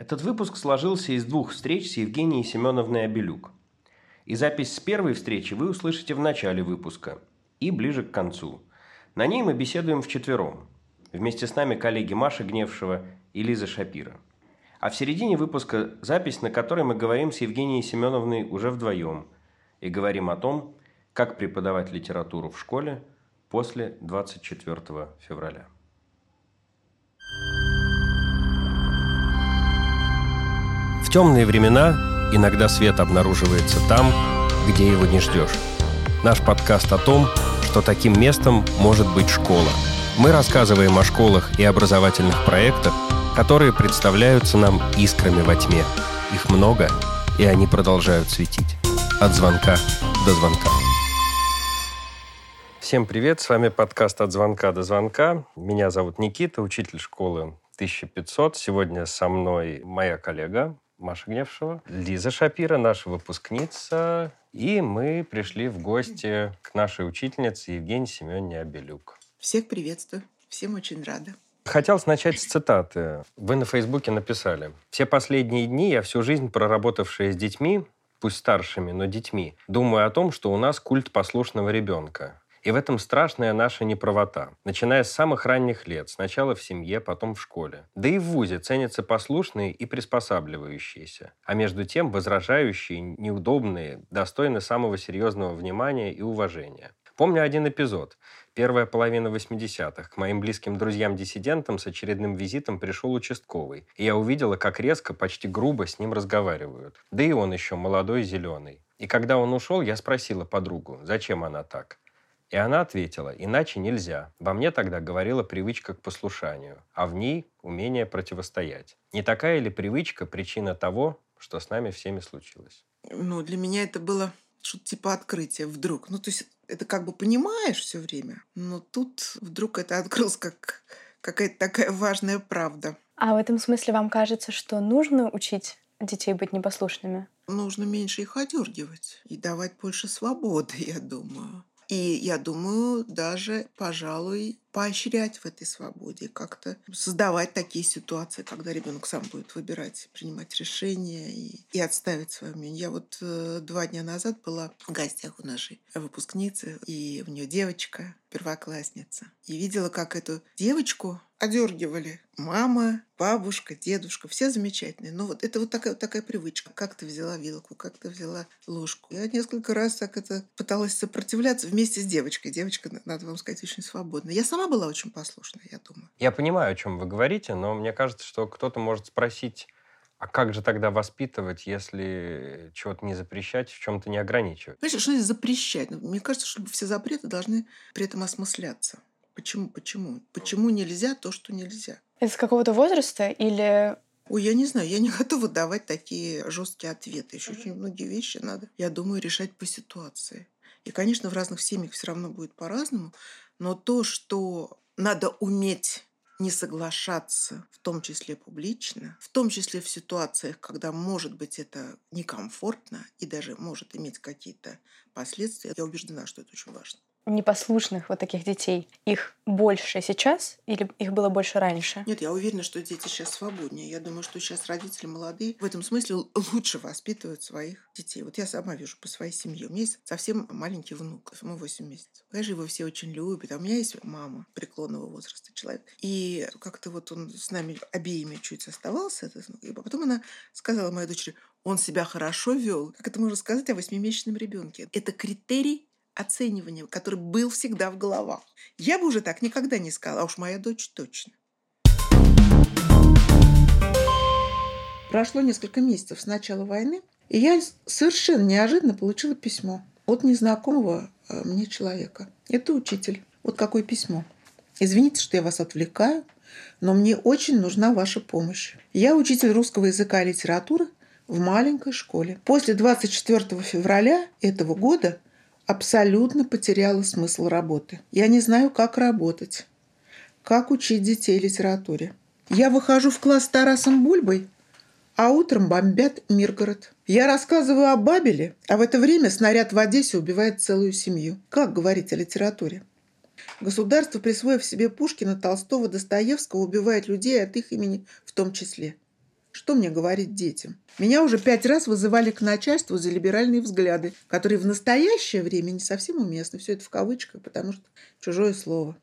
Этот выпуск сложился из двух встреч с Евгенией Семеновной Абелюк. И запись с первой встречи вы услышите в начале выпуска и ближе к концу. На ней мы беседуем вчетвером. Вместе с нами коллеги Маша Гневшева и Лиза Шапира. А в середине выпуска запись, на которой мы говорим с Евгенией Семеновной уже вдвоем и говорим о том, как преподавать литературу в школе после 24 февраля. Темные времена иногда свет обнаруживается там, где его не ждешь. Наш подкаст о том, что таким местом может быть школа. Мы рассказываем о школах и образовательных проектах, которые представляются нам искрами во тьме. Их много, и они продолжают светить. От звонка до звонка. Всем привет, с вами подкаст «От звонка до звонка». Меня зовут Никита, учитель школы 1500. Сегодня со мной моя коллега Маша Гневшева, Лиза Шапира, наша выпускница, и мы пришли в гости к нашей учительнице Евгении Семеновне Абелюк. Всех приветствую, всем очень рада. Хотел начать с цитаты. Вы на Фейсбуке написали. «Все последние дни я всю жизнь проработавшая с детьми, пусть старшими, но детьми, думаю о том, что у нас культ послушного ребенка. И в этом страшная наша неправота. Начиная с самых ранних лет, сначала в семье, потом в школе. Да и в ВУЗе ценятся послушные и приспосабливающиеся. А между тем возражающие, неудобные, достойны самого серьезного внимания и уважения. Помню один эпизод. Первая половина 80-х. К моим близким друзьям-диссидентам с очередным визитом пришел участковый. И я увидела, как резко, почти грубо с ним разговаривают. Да и он еще молодой, зеленый. И когда он ушел, я спросила подругу, зачем она так. И она ответила, иначе нельзя. Во мне тогда говорила привычка к послушанию, а в ней умение противостоять. Не такая ли привычка причина того, что с нами всеми случилось? Ну, для меня это было что-то типа открытия вдруг. Ну, то есть это как бы понимаешь все время, но тут вдруг это открылось как какая-то такая важная правда. А в этом смысле вам кажется, что нужно учить детей быть непослушными? Нужно меньше их одергивать и давать больше свободы, я думаю. И я думаю, даже, пожалуй, поощрять в этой свободе, как-то создавать такие ситуации, когда ребенок сам будет выбирать, принимать решения и, и отставить свое мнение. Я вот э, два дня назад была в гостях у нашей выпускницы, и у нее девочка, первоклассница. И видела, как эту девочку одергивали. Мама, бабушка, дедушка, все замечательные. Но вот это вот такая, вот такая привычка. Как ты взяла вилку, как ты взяла ложку. Я несколько раз так это пыталась сопротивляться вместе с девочкой. Девочка, надо вам сказать, очень свободная. Я сама была очень послушная, я думаю. Я понимаю, о чем вы говорите, но мне кажется, что кто-то может спросить, а как же тогда воспитывать, если чего-то не запрещать, в чем-то не ограничивать? Понимаете, что значит запрещать? Ну, мне кажется, что все запреты должны при этом осмысляться. Почему? Почему? Почему нельзя то, что нельзя? Это с какого-то возраста или Ой, я не знаю, я не готова давать такие жесткие ответы. Еще очень многие вещи надо, я думаю, решать по ситуации. И, конечно, в разных семьях все равно будет по-разному, но то, что надо уметь не соглашаться, в том числе публично, в том числе в ситуациях, когда, может быть, это некомфортно и даже может иметь какие-то последствия, я убеждена, что это очень важно непослушных вот таких детей, их больше сейчас или их было больше раньше? Нет, я уверена, что дети сейчас свободнее. Я думаю, что сейчас родители молодые в этом смысле лучше воспитывают своих детей. Вот я сама вижу по своей семье. У меня есть совсем маленький внук, ему 8 месяцев. Конечно, его все очень любят. А у меня есть мама преклонного возраста человек. И как-то вот он с нами обеими чуть оставался. И потом она сказала моей дочери, он себя хорошо вел. Как это можно сказать о восьмимесячном ребенке? Это критерий оценивания, который был всегда в головах. Я бы уже так никогда не сказала, а уж моя дочь точно. Прошло несколько месяцев с начала войны, и я совершенно неожиданно получила письмо от незнакомого э, мне человека. Это учитель. Вот какое письмо. Извините, что я вас отвлекаю, но мне очень нужна ваша помощь. Я учитель русского языка и литературы в маленькой школе. После 24 февраля этого года абсолютно потеряла смысл работы. Я не знаю, как работать, как учить детей литературе. Я выхожу в класс с Тарасом Бульбой, а утром бомбят Миргород. Я рассказываю о Бабеле, а в это время снаряд в Одессе убивает целую семью. Как говорить о литературе? Государство, присвоив себе Пушкина, Толстого, Достоевского, убивает людей от их имени в том числе. Что мне говорить детям? Меня уже пять раз вызывали к начальству за либеральные взгляды, которые в настоящее время не совсем уместны. Все это в кавычках, потому что чужое слово,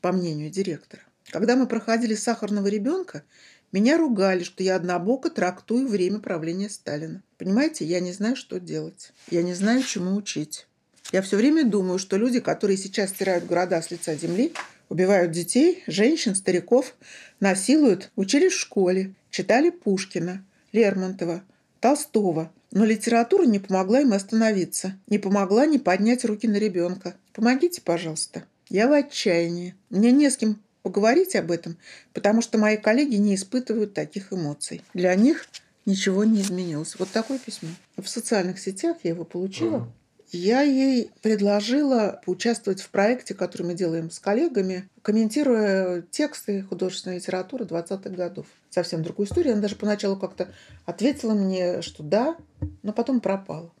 по мнению директора. Когда мы проходили сахарного ребенка, меня ругали, что я однобоко трактую время правления Сталина. Понимаете, я не знаю, что делать. Я не знаю, чему учить. Я все время думаю, что люди, которые сейчас стирают города с лица земли, убивают детей, женщин, стариков, насилуют, учились в школе, читали Пушкина, Лермонтова, Толстого. Но литература не помогла им остановиться, не помогла не поднять руки на ребенка. Помогите, пожалуйста. Я в отчаянии. Мне не с кем поговорить об этом, потому что мои коллеги не испытывают таких эмоций. Для них ничего не изменилось. Вот такое письмо. В социальных сетях я его получила. Я ей предложила поучаствовать в проекте, который мы делаем с коллегами, комментируя тексты художественной литературы 20-х годов. Совсем другую историю. Она даже поначалу как-то ответила мне, что да, но потом пропала.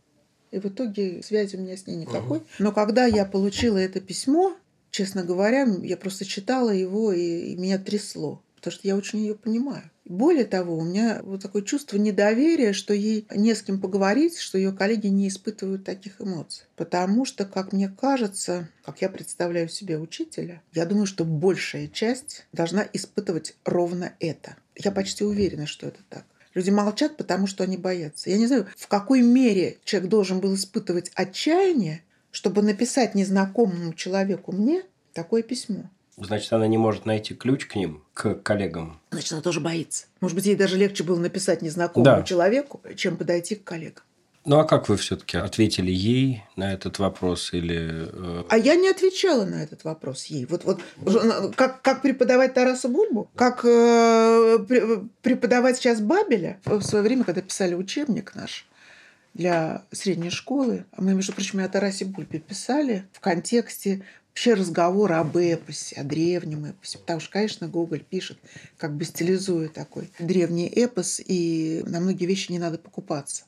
И в итоге связи у меня с ней никакой. Но когда я получила это письмо, честно говоря, я просто читала его, и, и меня трясло потому что я очень ее понимаю. Более того, у меня вот такое чувство недоверия, что ей не с кем поговорить, что ее коллеги не испытывают таких эмоций. Потому что, как мне кажется, как я представляю себе учителя, я думаю, что большая часть должна испытывать ровно это. Я почти уверена, что это так. Люди молчат, потому что они боятся. Я не знаю, в какой мере человек должен был испытывать отчаяние, чтобы написать незнакомому человеку мне такое письмо. Значит, она не может найти ключ к ним, к коллегам. Значит, она тоже боится. Может быть, ей даже легче было написать незнакомому да. человеку, чем подойти к коллегам. Ну а как вы все-таки ответили ей на этот вопрос или? Э... А я не отвечала на этот вопрос ей. Вот вот как как преподавать Тараса Бульбу, как э, преподавать сейчас Бабеля в свое время, когда писали учебник наш для средней школы, мы между прочим о Тарасе Бульбе писали в контексте вообще разговор об эпосе, о древнем эпосе. Потому что, конечно, Гоголь пишет, как бы стилизуя такой древний эпос, и на многие вещи не надо покупаться.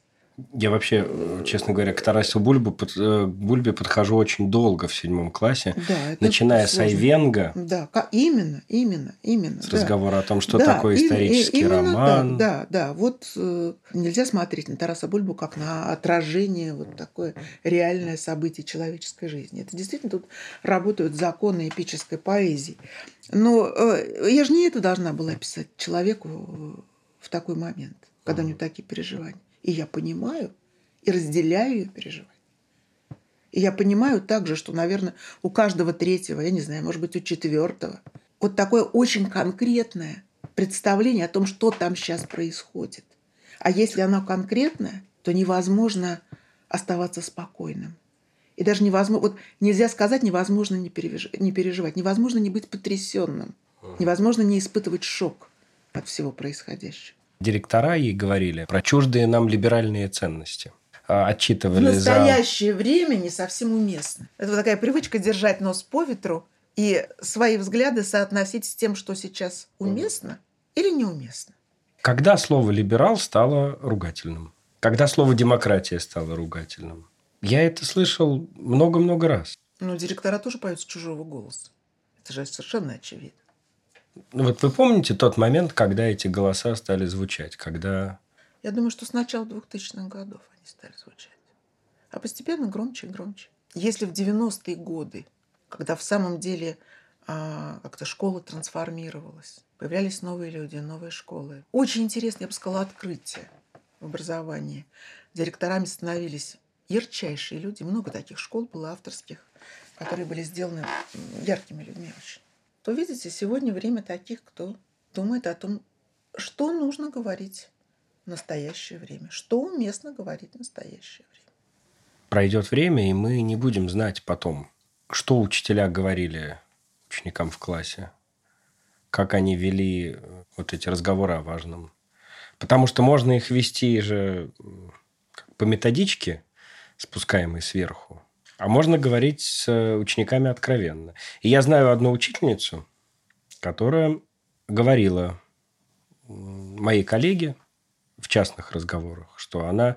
Я вообще, честно говоря, к Тарасу Бульбу, под, э, Бульбе подхожу очень долго в седьмом классе, да, начиная сложно. с Айвенга. Да, именно, именно, именно. С да. разговора о том, что да, такое исторический и, роман. Да, да, да. Вот э, нельзя смотреть на Тараса Бульбу как на отражение вот такое реальное событие человеческой жизни. Это действительно тут работают законы эпической поэзии. Но э, я же не это должна была писать человеку в такой момент, когда у него такие переживания. И я понимаю и разделяю ее переживания. И я понимаю также, что, наверное, у каждого третьего, я не знаю, может быть, у четвертого, вот такое очень конкретное представление о том, что там сейчас происходит. А если оно конкретное, то невозможно оставаться спокойным. И даже невозможно, вот нельзя сказать, невозможно не, переж... не переживать, невозможно не быть потрясенным, невозможно не испытывать шок от всего происходящего директора ей говорили про чуждые нам либеральные ценности а, отчитывали В настоящее за... время не совсем уместно. Это вот такая привычка держать нос по ветру и свои взгляды соотносить с тем, что сейчас уместно или неуместно. Когда слово «либерал» стало ругательным? Когда слово «демократия» стало ругательным? Я это слышал много-много раз. Ну, директора тоже поют с чужого голоса. Это же совершенно очевидно. Ну, вот вы помните тот момент, когда эти голоса стали звучать? Когда... Я думаю, что с начала 2000-х годов они стали звучать. А постепенно громче и громче. Если в 90-е годы, когда в самом деле а, как-то школа трансформировалась, появлялись новые люди, новые школы. Очень интересно, я бы сказала, открытие в образовании. Директорами становились ярчайшие люди. Много таких школ было авторских, которые были сделаны яркими людьми очень то видите, сегодня время таких, кто думает о том, что нужно говорить в настоящее время, что уместно говорить в настоящее время. Пройдет время, и мы не будем знать потом, что учителя говорили ученикам в классе, как они вели э, вот эти разговоры о важном. Потому что можно их вести же по методичке, спускаемой сверху, а можно говорить с э, учениками откровенно. И я знаю одну учительницу, которая говорила моей коллеге в частных разговорах, что она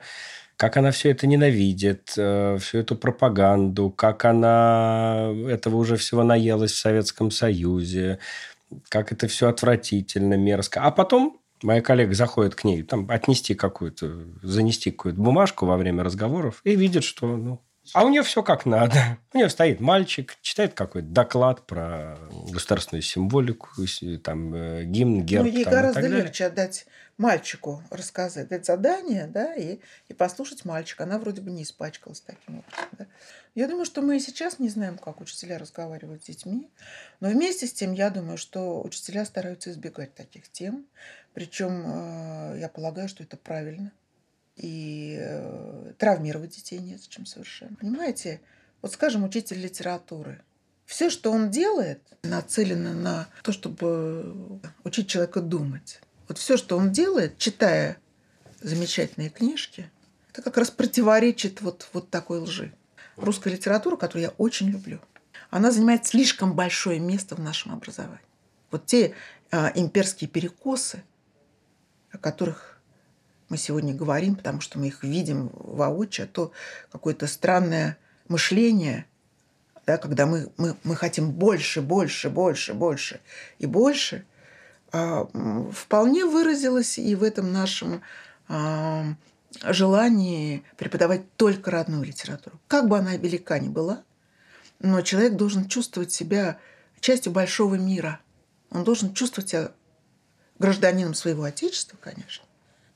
как она все это ненавидит, э, всю эту пропаганду, как она этого уже всего наелась в Советском Союзе, как это все отвратительно, мерзко. А потом Моя коллега заходит к ней, там, отнести какую-то, занести какую-то бумажку во время разговоров и видит, что, ну, а у нее все как надо. У нее стоит мальчик, читает какой-то доклад про государственную символику, там, э, гимн, герб. Ну, ей там, гораздо легче отдать мальчику рассказать, дать задание, да, и, и послушать мальчика. Она вроде бы не испачкалась таким образом. Да. Я думаю, что мы и сейчас не знаем, как учителя разговаривают с детьми, но вместе с тем я думаю, что учителя стараются избегать таких тем, причем э, я полагаю, что это правильно, и э, травмировать детей незачем совершенно. Понимаете, вот скажем, учитель литературы, все, что он делает, нацелено на то, чтобы учить человека думать. Вот все, что он делает, читая замечательные книжки, это как раз противоречит вот, вот такой лжи. Русская литература, которую я очень люблю, она занимает слишком большое место в нашем образовании. Вот те а, имперские перекосы, о которых мы сегодня говорим, потому что мы их видим воочию, а то какое-то странное мышление, да, когда мы, мы, мы хотим больше, больше, больше, больше и больше – а, вполне выразилось и в этом нашем а, желании преподавать только родную литературу. Как бы она велика ни была, но человек должен чувствовать себя частью большого мира. Он должен чувствовать себя гражданином своего отечества, конечно,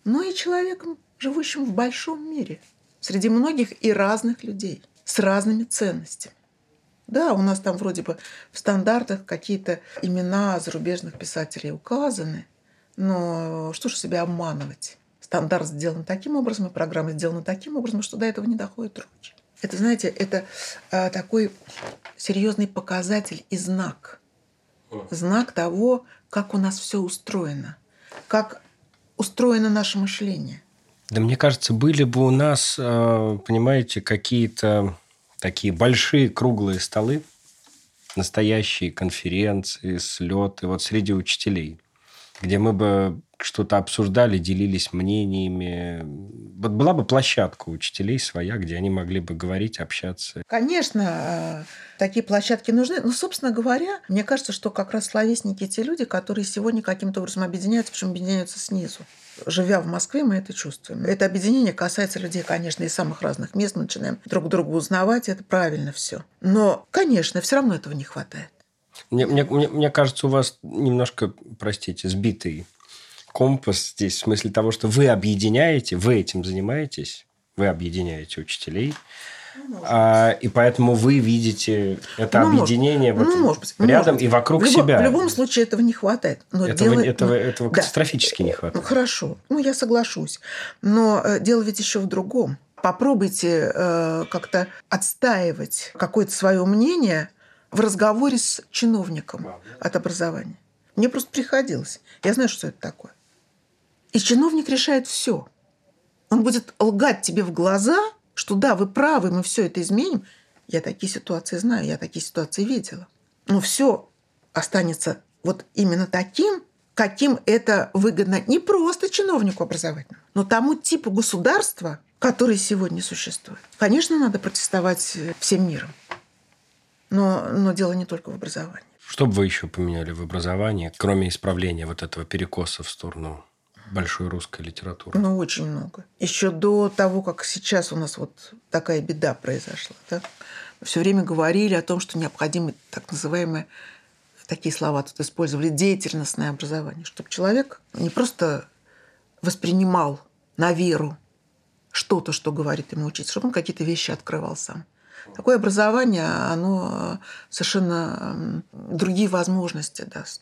но и человеком, живущим в большом мире, среди многих и разных людей, с разными ценностями. Да, у нас там вроде бы в стандартах какие-то имена зарубежных писателей указаны, но что же себя обманывать? Стандарт сделан таким образом, и программа сделана таким образом, что до этого не доходит руки. Это, знаете, это а, такой серьезный показатель и знак. Знак того, как у нас все устроено, как устроено наше мышление. Да мне кажется, были бы у нас, а, понимаете, какие-то такие большие круглые столы, настоящие конференции, слеты вот среди учителей, где мы бы что-то обсуждали, делились мнениями. Вот была бы площадка учителей своя, где они могли бы говорить, общаться. Конечно, э, такие площадки нужны. Но, собственно говоря, мне кажется, что как раз словесники те люди, которые сегодня каким-то образом объединяются, причем объединяются снизу живя в Москве, мы это чувствуем. Это объединение касается людей, конечно, из самых разных мест. Мы начинаем друг друга узнавать, это правильно все. Но, конечно, все равно этого не хватает. Мне, мне, мне, мне кажется, у вас немножко, простите, сбитый компас здесь, в смысле того, что вы объединяете, вы этим занимаетесь, вы объединяете учителей, ну, а, и поэтому вы видите это ну, объединение может, вот ну, может быть, рядом может. и вокруг в любом, себя. В любом случае этого не хватает. Но этого дело, этого, этого да, катастрофически не хватает. Ну, хорошо, ну я соглашусь. Но э, дело ведь еще в другом. Попробуйте э, как-то отстаивать какое-то свое мнение в разговоре с чиновником от образования. Мне просто приходилось. Я знаю, что это такое. И чиновник решает все. Он будет лгать тебе в глаза – что да, вы правы, мы все это изменим. Я такие ситуации знаю, я такие ситуации видела. Но все останется вот именно таким, каким это выгодно не просто чиновнику образовательному, но тому типу государства, который сегодня существует. Конечно, надо протестовать всем миром. Но, но дело не только в образовании. Что бы вы еще поменяли в образовании, кроме исправления вот этого перекоса в сторону большой русской литературы? Ну, очень много. Еще до того, как сейчас у нас вот такая беда произошла. Да? Все время говорили о том, что необходимо так называемое, такие слова тут использовали, деятельностное образование, чтобы человек не просто воспринимал на веру что-то, что говорит ему учитель, чтобы он какие-то вещи открывал сам. Такое образование, оно совершенно другие возможности даст.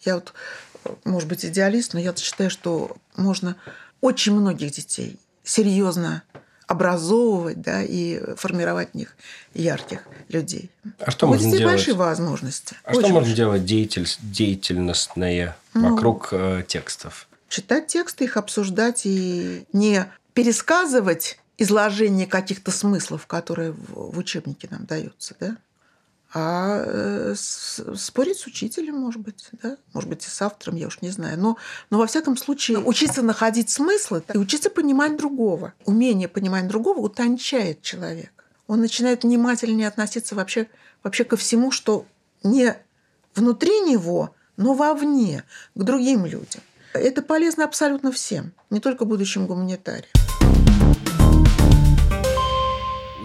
Я вот может быть, идеалист, но я считаю, что можно очень многих детей серьезно образовывать да, и формировать в них ярких людей. А что можно делать? большие возможности. А очень что можно делать деятель, деятельностное ну, вокруг э, текстов? Читать тексты, их обсуждать и не пересказывать изложение каких-то смыслов, которые в, учебнике нам даются, да? а э, спорить с учителем, может быть, да? может быть, и с автором, я уж не знаю. Но, но во всяком случае, учиться находить смыслы и учиться понимать другого. Умение понимать другого утончает человека. Он начинает внимательнее относиться вообще, вообще ко всему, что не внутри него, но вовне, к другим людям. Это полезно абсолютно всем, не только будущим гуманитариям.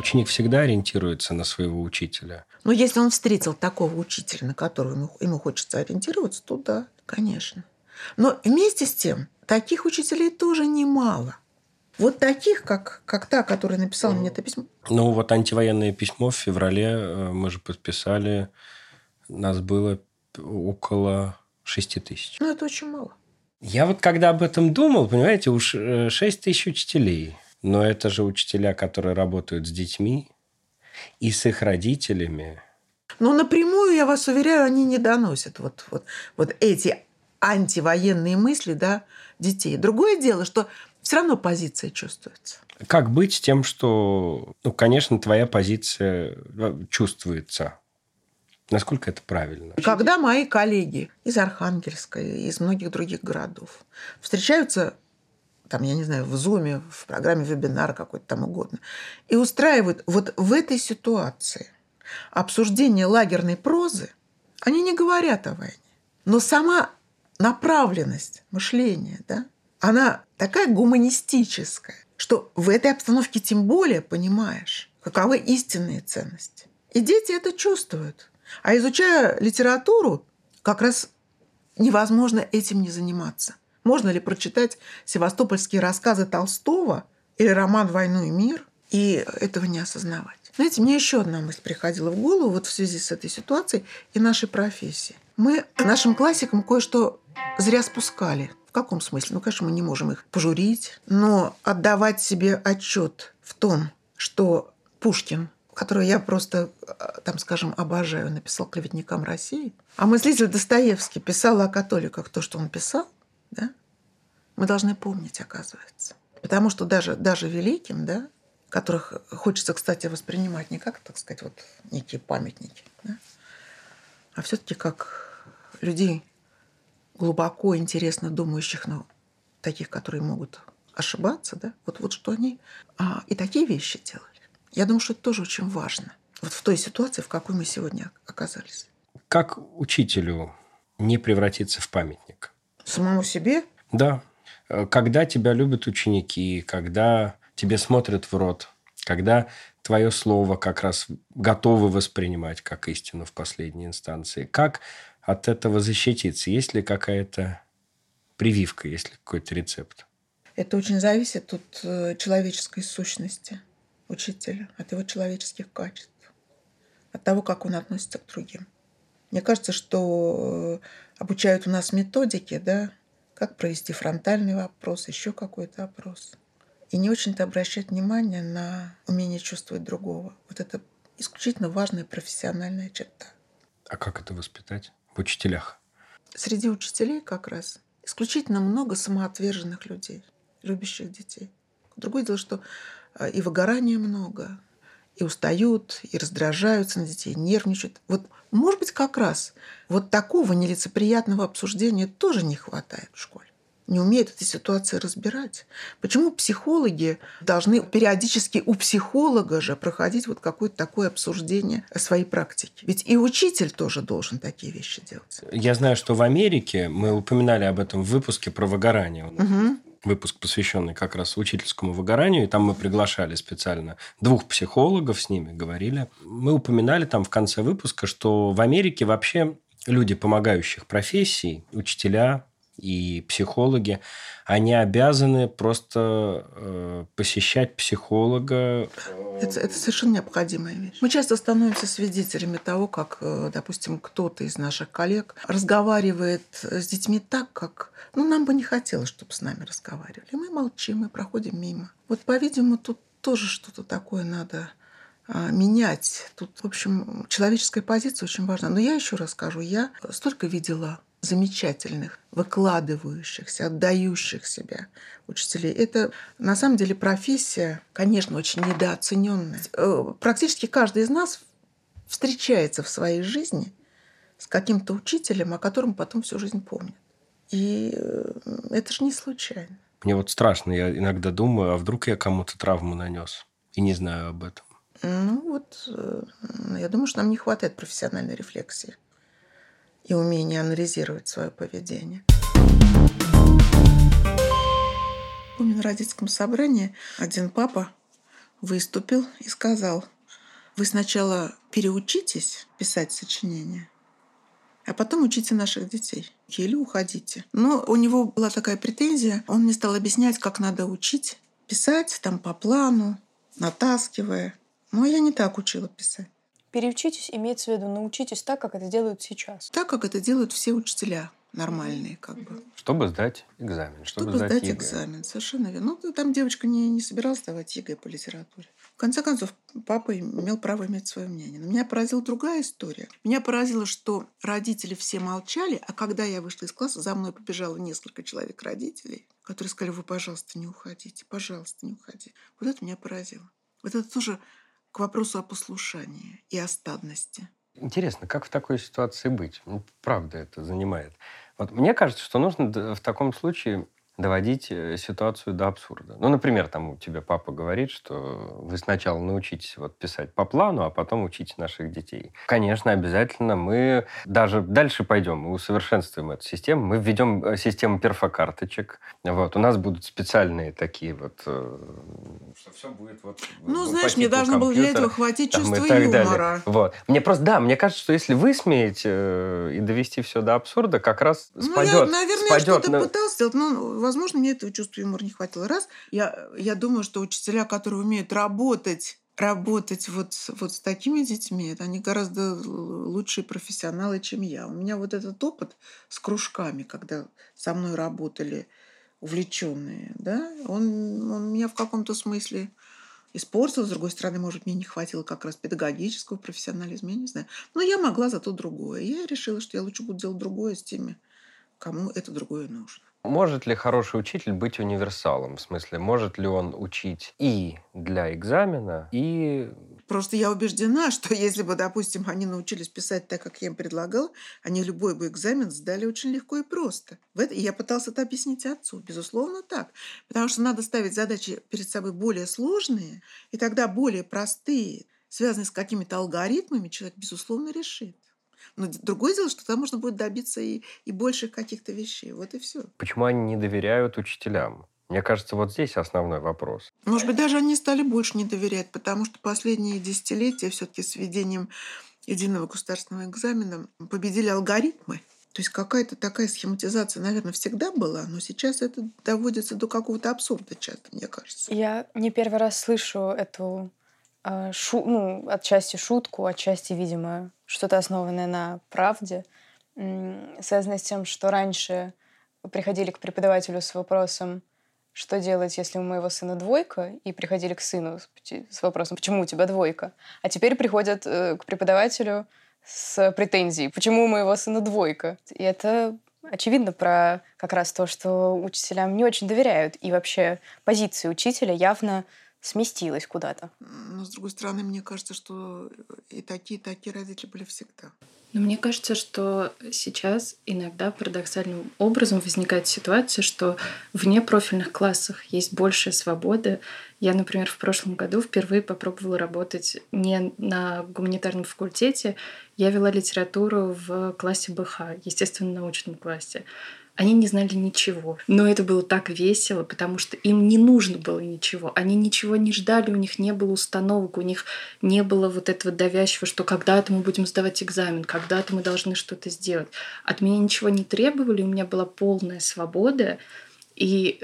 Ученик всегда ориентируется на своего учителя. Но если он встретил такого учителя, на которого ему, ему хочется ориентироваться, то да, конечно. Но вместе с тем, таких учителей тоже немало. Вот таких, как, как та, которая написала мне это письмо. Ну, вот антивоенное письмо в феврале э, мы же подписали. Нас было около 6 тысяч. Ну, это очень мало. Я вот когда об этом думал, понимаете, уж 6 э, тысяч учителей. Но это же учителя, которые работают с детьми и с их родителями. Ну, напрямую, я вас уверяю, они не доносят вот, вот, вот эти антивоенные мысли да, детей. Другое дело, что все равно позиция чувствуется. Как быть с тем, что, ну, конечно, твоя позиция э, чувствуется? Насколько это правильно? Когда мои коллеги из Архангельска, из многих других городов встречаются там, я не знаю, в Зуме, в программе вебинара какой-то там угодно, и устраивают вот в этой ситуации обсуждение лагерной прозы, они не говорят о войне. Но сама направленность мышления, да, она такая гуманистическая, что в этой обстановке тем более понимаешь, каковы истинные ценности. И дети это чувствуют. А изучая литературу, как раз невозможно этим не заниматься. Можно ли прочитать севастопольские рассказы Толстого или роман «Войну и мир» и этого не осознавать? Знаете, мне еще одна мысль приходила в голову вот в связи с этой ситуацией и нашей профессией. Мы нашим классикам кое-что зря спускали. В каком смысле? Ну, конечно, мы не можем их пожурить, но отдавать себе отчет в том, что Пушкин, которого я просто, там, скажем, обожаю, написал клеветникам России, а мыслитель Достоевский писал о католиках то, что он писал, да, мы должны помнить, оказывается. Потому что даже, даже великим, да, которых хочется, кстати, воспринимать не как, так сказать, вот некие памятники, да, а все-таки как людей глубоко интересно думающих, но таких, которые могут ошибаться, да, вот, вот что они а, и такие вещи делали. Я думаю, что это тоже очень важно. Вот в той ситуации, в какой мы сегодня оказались. Как учителю не превратиться в памятник? Самому себе? Да. Когда тебя любят ученики, когда тебе смотрят в рот, когда твое слово как раз готовы воспринимать как истину в последней инстанции. Как от этого защититься? Есть ли какая-то прививка, есть ли какой-то рецепт? Это очень зависит от э, человеческой сущности учителя, от его человеческих качеств, от того, как он относится к другим. Мне кажется, что э, обучают у нас методики, да, как провести фронтальный вопрос, еще какой-то опрос. И не очень-то обращать внимание на умение чувствовать другого. Вот это исключительно важная профессиональная черта. А как это воспитать в учителях? Среди учителей как раз исключительно много самоотверженных людей, любящих детей. Другое дело, что э, и выгорания много, и устают, и раздражаются на детей, нервничают. Вот, может быть, как раз вот такого нелицеприятного обсуждения тоже не хватает в школе не умеют эти ситуации разбирать. Почему психологи должны периодически у психолога же проходить вот какое-то такое обсуждение своей практики? Ведь и учитель тоже должен такие вещи делать. Я знаю, что в Америке, мы упоминали об этом в выпуске про выгорание. Угу выпуск, посвященный как раз учительскому выгоранию, и там мы приглашали специально двух психологов, с ними говорили. Мы упоминали там в конце выпуска, что в Америке вообще люди помогающих профессий, учителя, и психологи, они обязаны просто э, посещать психолога. Это, это совершенно необходимая вещь. Мы часто становимся свидетелями того, как, э, допустим, кто-то из наших коллег разговаривает с детьми так, как ну, нам бы не хотелось, чтобы с нами разговаривали. Мы молчим, мы проходим мимо. Вот, по-видимому, тут тоже что-то такое надо а, менять. Тут, в общем, человеческая позиция очень важна. Но я еще раз скажу, я столько видела замечательных, выкладывающихся, отдающих себя учителей. Это на самом деле профессия, конечно, очень недооцененная. Э, практически каждый из нас встречается в своей жизни с каким-то учителем, о котором потом всю жизнь помнит. И э, это же не случайно. Мне вот страшно, я иногда думаю, а вдруг я кому-то травму нанес и не знаю об этом. Ну вот, э, я думаю, что нам не хватает профессиональной рефлексии и умение анализировать свое поведение. Помню, на родительском собрании один папа выступил и сказал, вы сначала переучитесь писать сочинения, а потом учите наших детей. Или уходите. Но у него была такая претензия. Он мне стал объяснять, как надо учить писать там по плану, натаскивая. Но я не так учила писать. Переучитесь, имеется в виду, научитесь так, как это делают сейчас. Так, как это делают все учителя нормальные, как бы. Чтобы сдать экзамен, чтобы, Чтобы сдать ЕГЭ. экзамен, совершенно верно. Ну, там девочка не, не собиралась сдавать ЕГЭ по литературе. В конце концов, папа имел право иметь свое мнение. Но меня поразила другая история. Меня поразило, что родители все молчали, а когда я вышла из класса, за мной побежало несколько человек родителей, которые сказали, вы, пожалуйста, не уходите, пожалуйста, не уходите. Вот это меня поразило. Вот это тоже к вопросу о послушании и о стадности. Интересно, как в такой ситуации быть? Ну, правда, это занимает. Вот мне кажется, что нужно в таком случае доводить э, ситуацию до абсурда. Ну, например, там у тебя папа говорит, что вы сначала научитесь вот писать по плану, а потом учите наших детей. Конечно, обязательно мы даже дальше пойдем, мы усовершенствуем эту систему, мы введем э, систему перфокарточек. Вот, у нас будут специальные такие вот... э, Что все будет вот... Ну, знаешь, мне должно было для этого хватить чувства так далее. юмора. Вот. Мне просто, да, мне кажется, что если вы смеете и довести все до абсурда, как раз Ну, я, спадет, наверное, я спадет что-то на- пыталась сделать, но, возможно, мне этого чувства юмора не хватило. Раз, я, я думаю, что учителя, которые умеют работать, работать вот, вот с такими детьми, они гораздо лучшие профессионалы, чем я. У меня вот этот опыт с кружками, когда со мной работали увлеченные, да, он, он меня в каком-то смысле испортил. С другой стороны, может, мне не хватило как раз педагогического профессионализма, я не знаю. Но я могла зато другое. Я решила, что я лучше буду делать другое с теми, кому это другое нужно. Может ли хороший учитель быть универсалом? В смысле, может ли он учить и для экзамена, и... Просто я убеждена, что если бы, допустим, они научились писать так, как я им предлагала, они любой бы экзамен сдали очень легко и просто. В это... И я пыталась это объяснить отцу. Безусловно, так. Потому что надо ставить задачи перед собой более сложные, и тогда более простые, связанные с какими-то алгоритмами, человек, безусловно, решит. Но другое дело, что там можно будет добиться и, и больших каких-то вещей. Вот и все. Почему они не доверяют учителям? Мне кажется, вот здесь основной вопрос. Может быть, даже они стали больше не доверять, потому что последние десятилетия все-таки с введением единого государственного экзамена победили алгоритмы. То есть какая-то такая схематизация, наверное, всегда была, но сейчас это доводится до какого-то абсурда часто, мне кажется. Я не первый раз слышу эту шу, ну, отчасти шутку, отчасти, видимо, что-то основанное на правде, м, связанное с тем, что раньше приходили к преподавателю с вопросом, что делать, если у моего сына двойка, и приходили к сыну с, вопросом, почему у тебя двойка, а теперь приходят э, к преподавателю с претензией, почему у моего сына двойка. И это очевидно про как раз то, что учителям не очень доверяют, и вообще позиция учителя явно сместилась куда-то. Но, с другой стороны, мне кажется, что и такие, и такие родители были всегда. Но мне кажется, что сейчас иногда парадоксальным образом возникает ситуация, что в непрофильных классах есть большая свобода. Я, например, в прошлом году впервые попробовала работать не на гуманитарном факультете. Я вела литературу в классе БХ, естественно, научном классе. Они не знали ничего. Но это было так весело, потому что им не нужно было ничего. Они ничего не ждали, у них не было установок, у них не было вот этого давящего, что когда-то мы будем сдавать экзамен, когда-то мы должны что-то сделать. От меня ничего не требовали, у меня была полная свобода. И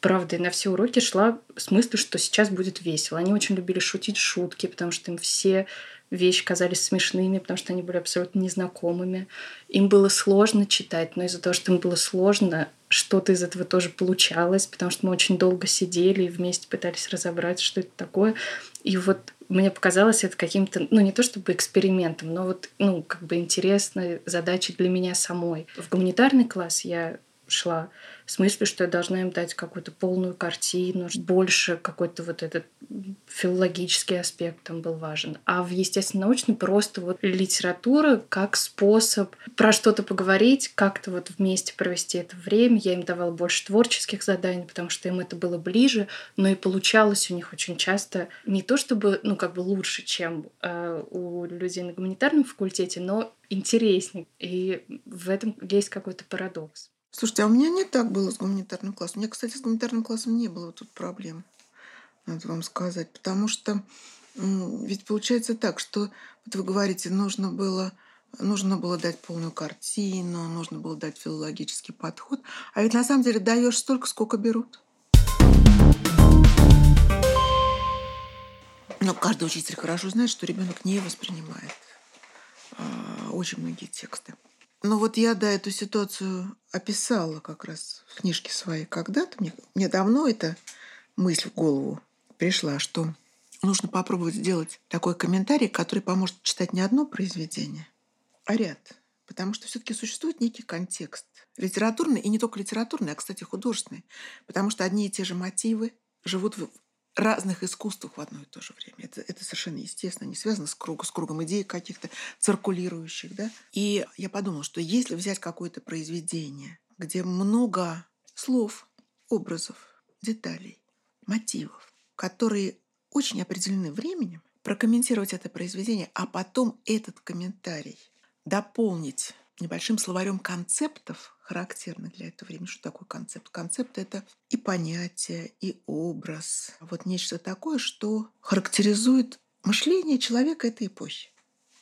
правда, на все уроки шла с мыслью, что сейчас будет весело. Они очень любили шутить шутки, потому что им все вещи казались смешными, потому что они были абсолютно незнакомыми. Им было сложно читать, но из-за того, что им было сложно, что-то из этого тоже получалось, потому что мы очень долго сидели и вместе пытались разобраться, что это такое. И вот мне показалось это каким-то, ну не то чтобы экспериментом, но вот, ну, как бы интересной задачей для меня самой. В гуманитарный класс я шла в смысле, что я должна им дать какую-то полную картину, больше какой-то вот этот филологический аспект там был важен. А в естественно-научной просто вот литература как способ про что-то поговорить, как-то вот вместе провести это время. Я им давала больше творческих заданий, потому что им это было ближе, но и получалось у них очень часто не то чтобы, ну, как бы лучше, чем э, у людей на гуманитарном факультете, но интереснее. И в этом есть какой-то парадокс. Слушайте, а у меня не так было с гуманитарным классом. У меня, кстати, с гуманитарным классом не было тут проблем, надо вам сказать. Потому что ведь получается так, что вот вы говорите, нужно было, нужно было дать полную картину, нужно было дать филологический подход. А ведь на самом деле даешь столько, сколько берут. Но каждый учитель хорошо знает, что ребенок не воспринимает э, очень многие тексты. Ну вот я, да, эту ситуацию описала как раз в книжке своей когда-то. Мне, мне давно эта мысль в голову пришла, что нужно попробовать сделать такой комментарий, который поможет читать не одно произведение, а ряд. Потому что все-таки существует некий контекст. Литературный, и не только литературный, а, кстати, художественный. Потому что одни и те же мотивы живут в разных искусствах в одно и то же время. Это, это совершенно естественно, не связано с, кругом, с кругом идей каких-то циркулирующих. Да? И я подумала, что если взять какое-то произведение, где много слов, образов, деталей, мотивов, которые очень определены временем, прокомментировать это произведение, а потом этот комментарий дополнить небольшим словарем концептов, характерных для этого времени. Что такое концепт? Концепт — это и понятие, и образ. Вот нечто такое, что характеризует мышление человека этой эпохи.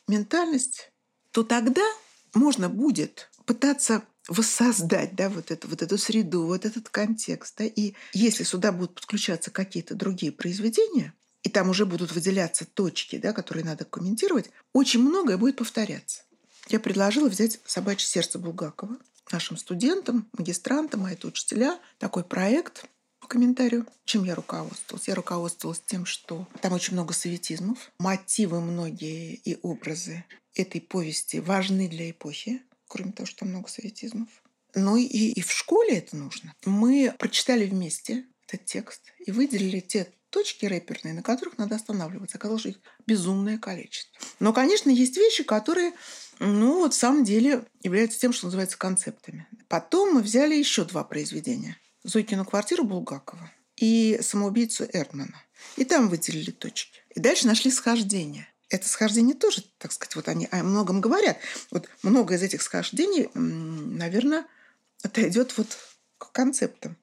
Ментальность, то тогда можно будет пытаться воссоздать да, вот, эту, вот эту среду, вот этот контекст. Да, и если сюда будут подключаться какие-то другие произведения, и там уже будут выделяться точки, да, которые надо комментировать, очень многое будет повторяться я предложила взять «Собачье сердце» Булгакова нашим студентам, магистрантам, а это учителя, такой проект по комментарию. Чем я руководствовалась? Я руководствовалась тем, что там очень много советизмов, мотивы многие и образы этой повести важны для эпохи, кроме того, что там много советизмов. Ну и, и в школе это нужно. Мы прочитали вместе этот текст и выделили те точки рэперные, на которых надо останавливаться. Оказалось, их безумное количество. Но, конечно, есть вещи, которые ну, вот в самом деле являются тем, что называется концептами. Потом мы взяли еще два произведения. «Зойкину квартиру» Булгакова и «Самоубийцу Эрдмана». И там выделили точки. И дальше нашли схождение. Это схождение тоже, так сказать, вот они о многом говорят. Вот много из этих схождений, наверное, отойдет вот к концептам.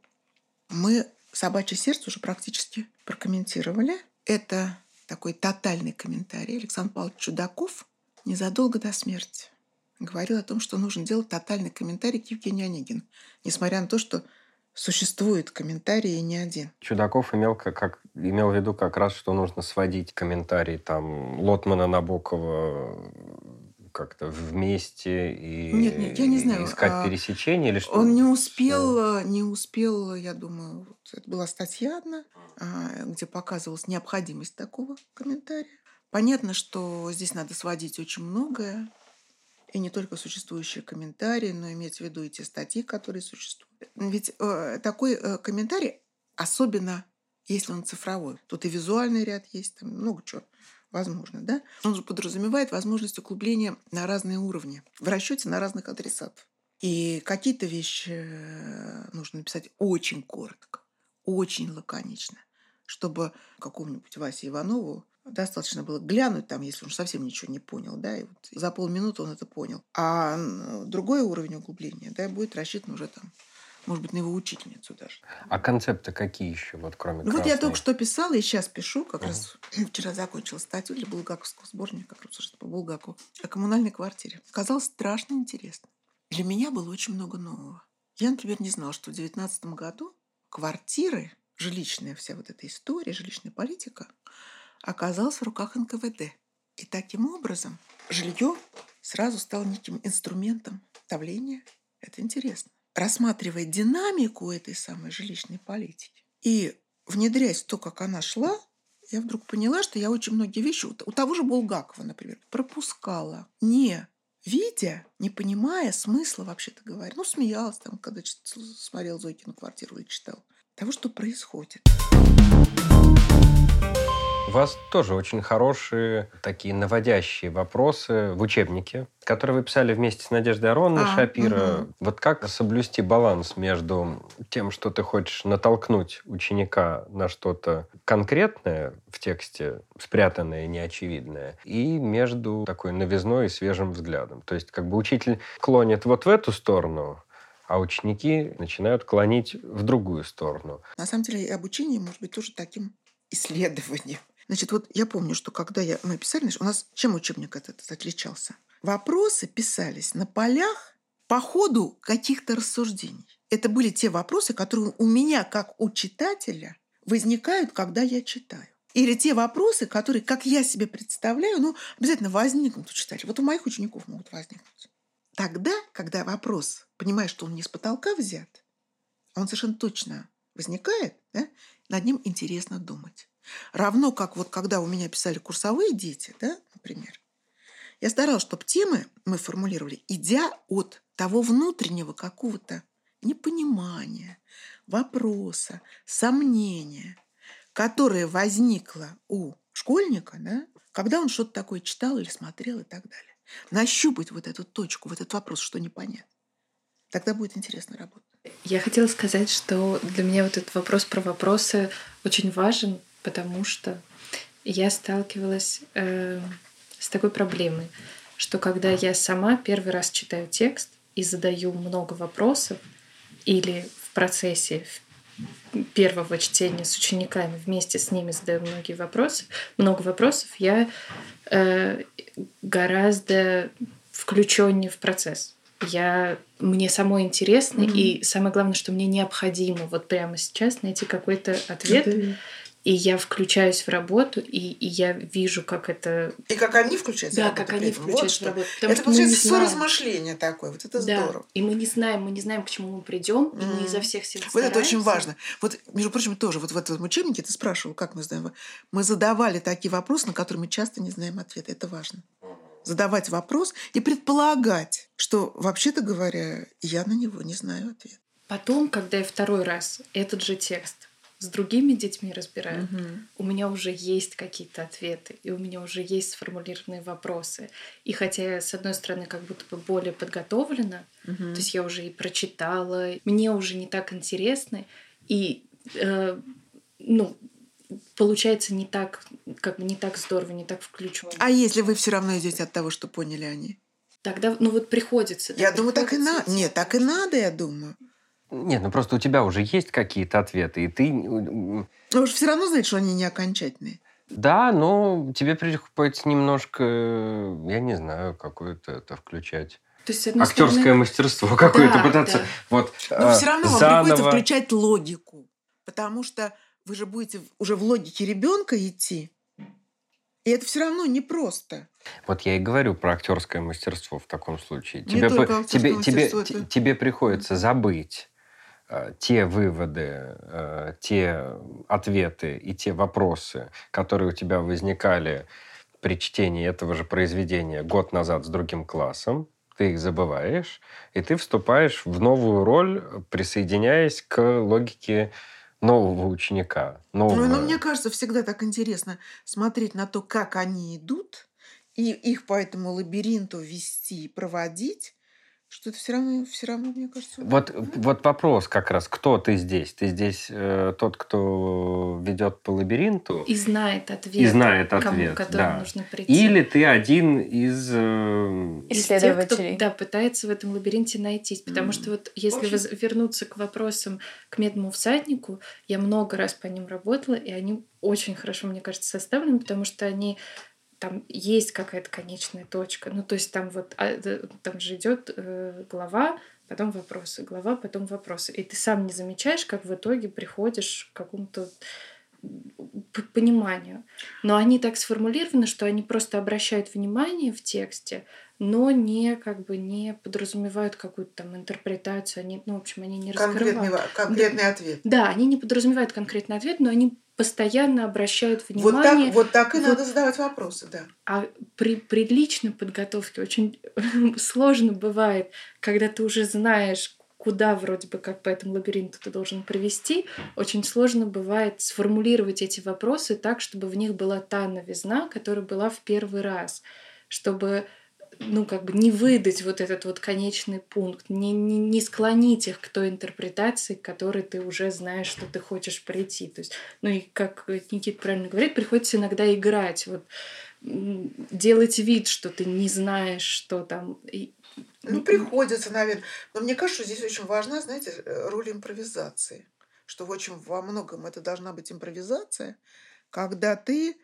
Мы «Собачье сердце» уже практически прокомментировали. Это такой тотальный комментарий. Александр Павлович Чудаков незадолго до смерти говорил о том, что нужно делать тотальный комментарий к Евгению Онегину, несмотря на то, что существует комментарий и не один. Чудаков имел, как, как, имел в виду как раз, что нужно сводить комментарий там Лотмана, Набокова как-то вместе и нет, нет, я не знаю. искать а, пересечения или что? Он не успел, не успел, я думаю, вот, это была статья одна, а, где показывалась необходимость такого комментария. Понятно, что здесь надо сводить очень многое, и не только существующие комментарии, но иметь в виду и те статьи, которые существуют. Ведь э, такой э, комментарий, особенно если он цифровой, тут и визуальный ряд есть, там много чего возможно, да? Он же подразумевает возможность углубления на разные уровни, в расчете на разных адресатов. И какие-то вещи э, нужно написать очень коротко, очень лаконично, чтобы какому-нибудь Васе Иванову Достаточно было глянуть там, если он совсем ничего не понял, да, и вот за полминуты он это понял. А другой уровень углубления, да, будет рассчитан уже там может быть, на его учительницу даже. А концепты какие еще, вот кроме Ну, вот я только что писала и сейчас пишу, как угу. раз вчера закончила статью для булгаковского сборника, как раз по Булгакову, о коммунальной квартире. Казалось страшно интересно. Для меня было очень много нового. Я, например, не знала, что в 2019 году квартиры, жилищная вся вот эта история, жилищная политика, оказался в руках НКВД. И таким образом жилье сразу стало неким инструментом давления. Это интересно. Рассматривая динамику этой самой жилищной политики и внедряясь в то, как она шла, я вдруг поняла, что я очень многие вещи, у того же Булгакова, например, пропускала, не видя, не понимая смысла, вообще-то говоря. Ну, смеялась там, когда смотрел Зойкину квартиру или читал. Того, что происходит. У вас тоже очень хорошие такие наводящие вопросы в учебнике, которые вы писали вместе с Надеждой Ароновной а, Шапира. Угу. Вот как соблюсти баланс между тем, что ты хочешь натолкнуть ученика на что-то конкретное в тексте, спрятанное, неочевидное, и между такой новизной и свежим взглядом. То есть как бы учитель клонит вот в эту сторону, а ученики начинают клонить в другую сторону. На самом деле обучение может быть тоже таким исследованием. Значит, вот я помню, что когда я, мы писали, у нас чем учебник этот отличался? Вопросы писались на полях по ходу каких-то рассуждений. Это были те вопросы, которые у меня, как у читателя, возникают, когда я читаю. Или те вопросы, которые, как я себе представляю, ну, обязательно возникнут у читателя. Вот у моих учеников могут возникнуть. Тогда, когда вопрос, понимаешь, что он не с потолка взят, а он совершенно точно возникает, да, над ним интересно думать. Равно как вот когда у меня писали курсовые дети, да, например, я старалась, чтобы темы мы формулировали, идя от того внутреннего какого-то непонимания, вопроса, сомнения, которое возникло у школьника, да, когда он что-то такое читал или смотрел и так далее. Нащупать вот эту точку, вот этот вопрос, что непонятно. Тогда будет интересно работать. Я хотела сказать, что для меня вот этот вопрос про вопросы очень важен, потому что я сталкивалась э, с такой проблемой, что когда я сама первый раз читаю текст и задаю много вопросов, или в процессе первого чтения с учениками вместе с ними задаю многие вопросы, много вопросов, я э, гораздо включеннее в процесс. Я мне самой интересно, mm-hmm. и самое главное, что мне необходимо вот прямо сейчас найти какой-то ответ. Mm-hmm и я включаюсь в работу, и, и я вижу, как это... И как они включаются Да, как они включаются вот в работу. Потому это получается соразмышление такое, вот это да. здорово. И мы не знаем, мы не знаем, к чему мы придем, mm. и мы изо всех сил Вот это очень важно. Вот, между прочим, тоже вот в этом учебнике ты спрашивал, как мы знаем. Мы задавали такие вопросы, на которые мы часто не знаем ответа. Это важно задавать вопрос и предполагать, что, вообще-то говоря, я на него не знаю ответ. Потом, когда я второй раз этот же текст с другими детьми разбираю, угу. у меня уже есть какие-то ответы, и у меня уже есть сформулированные вопросы. И хотя я, с одной стороны, как будто бы более подготовлена, угу. то есть я уже и прочитала, мне уже не так интересно, и э, ну, получается не так, как бы не так здорово, не так включено. А если вы все равно идете от того, что поняли они? Тогда, ну вот приходится. Я думаю, так и надо. Нет, так и надо, я думаю. Нет, ну просто у тебя уже есть какие-то ответы, и ты... Но уж все равно знаешь, что они не окончательные. Да, но тебе приходится немножко, я не знаю, какое-то это включать. То есть, Актерское стороны... мастерство какое-то да, пытаться. Да. Вот, но а, все равно заново... вам приходится включать логику. Потому что вы же будете уже в логике ребенка идти. И это все равно непросто. Вот я и говорю про актерское мастерство в таком случае. Не тебе, тебе, тебе, это... тебе приходится забыть Э, те выводы, э, те ответы и те вопросы, которые у тебя возникали при чтении этого же произведения год назад с другим классом, ты их забываешь, и ты вступаешь в новую роль, присоединяясь к логике нового ученика. Нового... Ну, но мне кажется, всегда так интересно смотреть на то, как они идут, и их по этому лабиринту вести, проводить, что это все равно, все равно, мне кажется. Вот, вот вопрос как раз, кто ты здесь? Ты здесь э, тот, кто ведет по лабиринту и знает ответ, и знает ответ, кому, да. нужно прийти. Или ты один из э... исследователей, тех, кто, да, пытается в этом лабиринте найтись, потому mm. что вот если общем... вернуться к вопросам к медному всаднику, я много раз по ним работала, и они очень хорошо, мне кажется, составлены, потому что они там есть какая-то конечная точка. Ну, то есть там вот а, там же идет э, глава, потом вопросы, глава, потом вопросы. И ты сам не замечаешь, как в итоге приходишь к какому-то пониманию. Но они так сформулированы, что они просто обращают внимание в тексте, но не как бы не подразумевают какую-то там интерпретацию, они, ну, в общем, они не конкретный, раскрывают. Конкретный ответ. Да, они не подразумевают конкретный ответ, но они постоянно обращают внимание. Вот так, вот так и вот, надо задавать вопросы, да. А при, при личной подготовке очень сложно бывает, когда ты уже знаешь, куда вроде бы как по этому лабиринту ты должен провести, очень сложно бывает сформулировать эти вопросы так, чтобы в них была та новизна, которая была в первый раз, чтобы ну, как бы не выдать вот этот вот конечный пункт, не, не, не склонить их к той интерпретации, к которой ты уже знаешь, что ты хочешь прийти. То есть, ну и как Никит правильно говорит, приходится иногда играть, вот делать вид, что ты не знаешь, что там. И Ну, приходится, наверное. Но мне кажется, что здесь очень важна, знаете, э, роль импровизации. Что очень во многом это должна быть импровизация, когда ты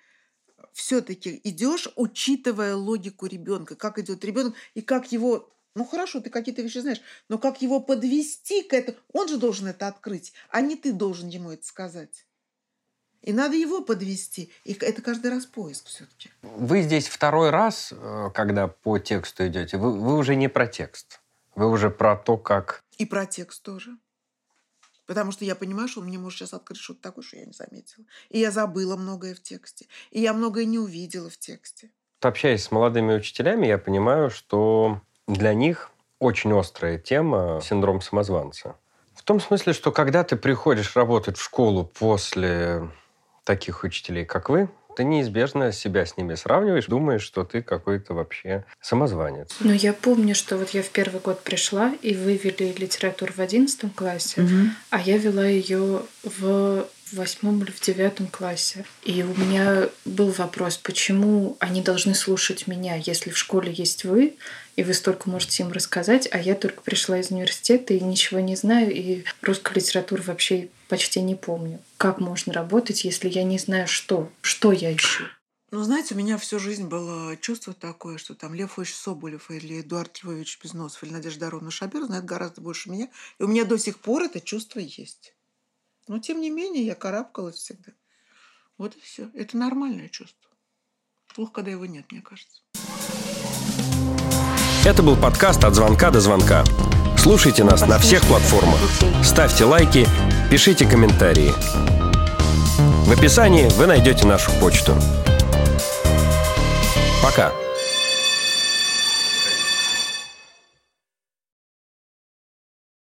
все-таки идешь, учитывая логику ребенка, как идет ребенок и как его ну хорошо, ты какие-то вещи знаешь, но как его подвести к этому? Он же должен это открыть, а не ты должен ему это сказать. И надо его подвести. И это каждый раз поиск все-таки. Вы здесь второй раз, э, когда по тексту идете, вы, вы уже не про текст. Вы уже про то, как... И про текст тоже. Потому что я понимаю, что он мне может сейчас открыть что-то такое, что я не заметила. И я забыла многое в тексте. И я многое не увидела в тексте. Общаясь с молодыми учителями, я понимаю, что для них очень острая тема синдром самозванца. В том смысле, что когда ты приходишь работать в школу после таких учителей, как вы, ты неизбежно себя с ними сравниваешь, думаешь, что ты какой-то вообще самозванец. Ну, я помню, что вот я в первый год пришла, и вывели литературу в одиннадцатом классе, угу. а я вела ее в в восьмом или в девятом классе. И у меня был вопрос, почему они должны слушать меня, если в школе есть вы, и вы столько можете им рассказать, а я только пришла из университета и ничего не знаю, и русскую литературу вообще почти не помню. Как можно работать, если я не знаю, что? Что я ищу? Ну, знаете, у меня всю жизнь было чувство такое, что там Лев Ильич Соболев или Эдуард Львович Безносов или Надежда Ароновна Шабер знают гораздо больше меня. И у меня до сих пор это чувство есть. Но, тем не менее, я карабкалась всегда. Вот и все. Это нормальное чувство. Плохо, когда его нет, мне кажется. Это был подкаст «От звонка до звонка». Слушайте нас на всех платформах. Ставьте лайки, пишите комментарии. В описании вы найдете нашу почту. Пока.